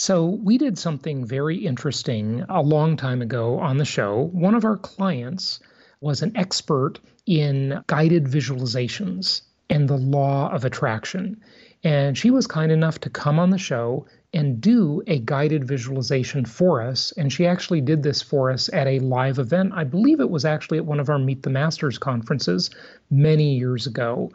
So, we did something very interesting a long time ago on the show. One of our clients was an expert in guided visualizations and the law of attraction. And she was kind enough to come on the show and do a guided visualization for us. And she actually did this for us at a live event. I believe it was actually at one of our Meet the Masters conferences many years ago.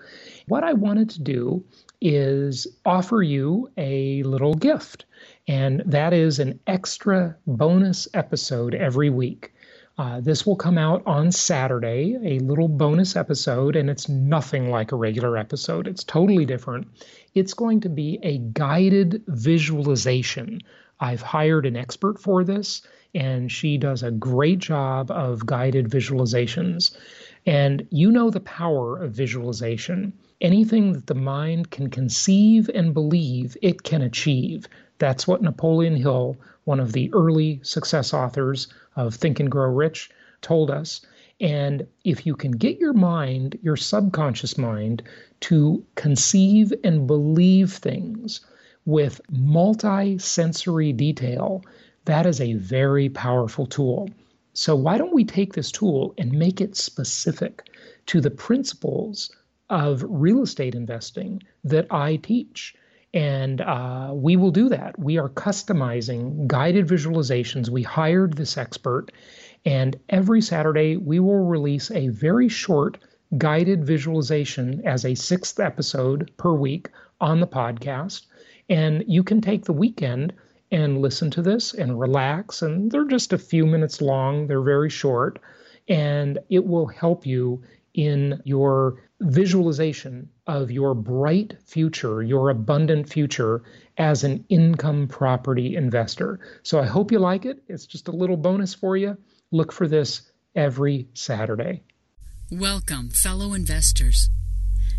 What I wanted to do is offer you a little gift, and that is an extra bonus episode every week. Uh, this will come out on Saturday, a little bonus episode, and it's nothing like a regular episode. It's totally different. It's going to be a guided visualization. I've hired an expert for this, and she does a great job of guided visualizations. And you know the power of visualization. Anything that the mind can conceive and believe, it can achieve. That's what Napoleon Hill, one of the early success authors, of Think and Grow Rich told us. And if you can get your mind, your subconscious mind, to conceive and believe things with multi sensory detail, that is a very powerful tool. So, why don't we take this tool and make it specific to the principles of real estate investing that I teach? And uh, we will do that. We are customizing guided visualizations. We hired this expert, and every Saturday we will release a very short guided visualization as a sixth episode per week on the podcast. And you can take the weekend and listen to this and relax. And they're just a few minutes long, they're very short, and it will help you in your visualization of your bright future, your abundant future as an income property investor. So I hope you like it. It's just a little bonus for you. Look for this every Saturday. Welcome, fellow investors.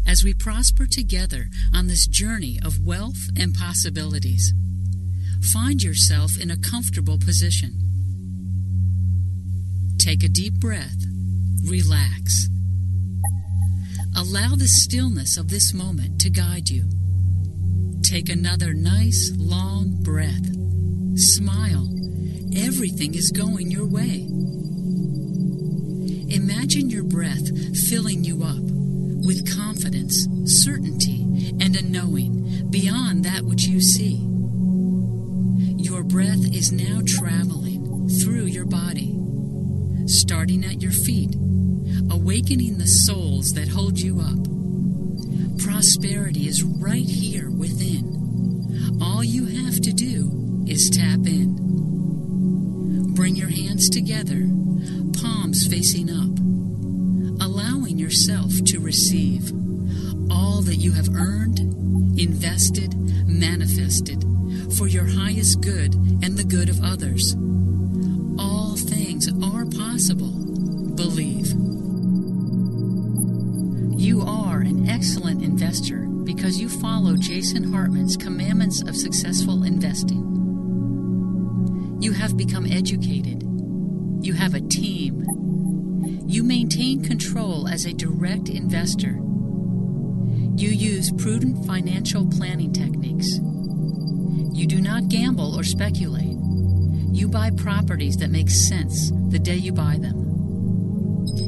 As we prosper together on this journey of wealth and possibilities, find yourself in a comfortable position. Take a deep breath, relax Allow the stillness of this moment to guide you. Take another nice, long breath. Smile. Everything is going your way. Imagine your breath filling you up with confidence, certainty, and a knowing beyond that which you see. Your breath is now traveling through your body, starting at your feet awakening the soles that hold you up. Prosperity is right here within. All you have to do is tap in. Bring your hands together, palms facing up, allowing yourself to receive all that you have earned, invested, manifested for your highest good and the good of others. All things are possible. Believe. You are an excellent investor because you follow Jason Hartman's commandments of successful investing. You have become educated. You have a team. You maintain control as a direct investor. You use prudent financial planning techniques. You do not gamble or speculate. You buy properties that make sense the day you buy them.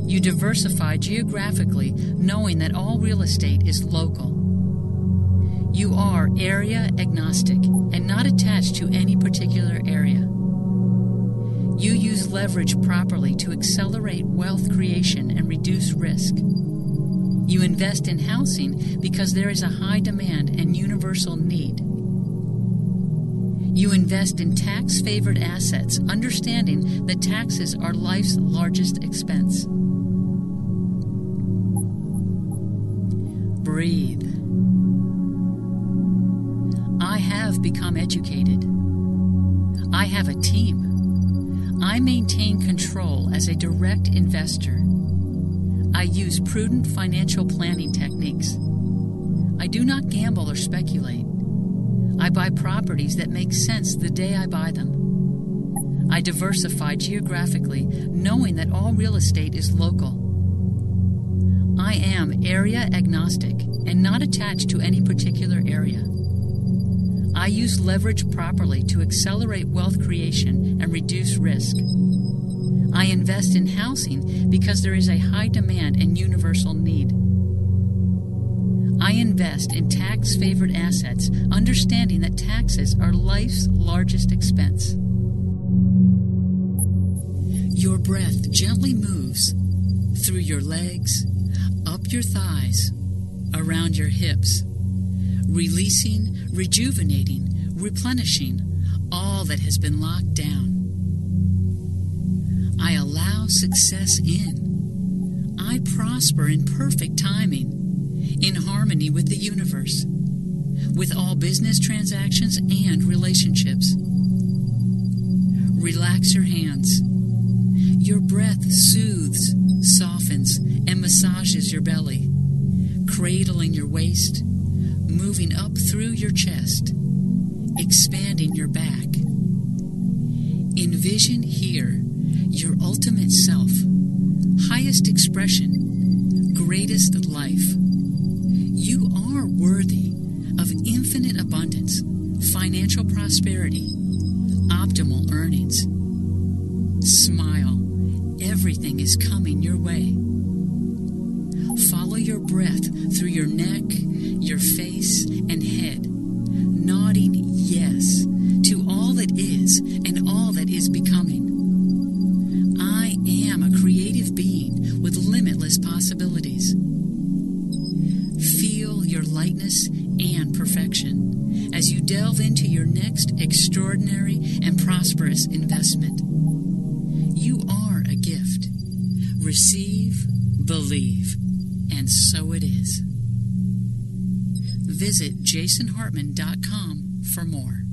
You diversify geographically, knowing that all real estate is local. You are area agnostic and not attached to any particular area. You use leverage properly to accelerate wealth creation and reduce risk. You invest in housing because there is a high demand and universal need. You invest in tax favored assets, understanding that taxes are life's largest expense. Breathe. I have become educated. I have a team. I maintain control as a direct investor. I use prudent financial planning techniques. I do not gamble or speculate. I buy properties that make sense the day I buy them. I diversify geographically, knowing that all real estate is local. Am area agnostic and not attached to any particular area. I use leverage properly to accelerate wealth creation and reduce risk. I invest in housing because there is a high demand and universal need. I invest in tax favored assets, understanding that taxes are life's largest expense. Your breath gently moves through your legs, up your thighs, around your hips, releasing, rejuvenating, replenishing all that has been locked down. I allow success in. I prosper in perfect timing, in harmony with the universe, with all business transactions and relationships. Relax your hands your breath soothes, softens, and massages your belly, cradling your waist, moving up through your chest, expanding your back. Envision here your ultimate self, highest expression, greatest life. You are worthy of infinite abundance, financial prosperity, optimal earnings. Smile everything is coming your way. Follow your breath through your neck, your face, and head, nodding yes to all that is and all that is becoming. I am a creative being with limitless possibilities. Feel your lightness and perfection as you delve into your next extraordinary and prosperous investment. Receive, believe, and so it is. Visit jasonhartman.com for more.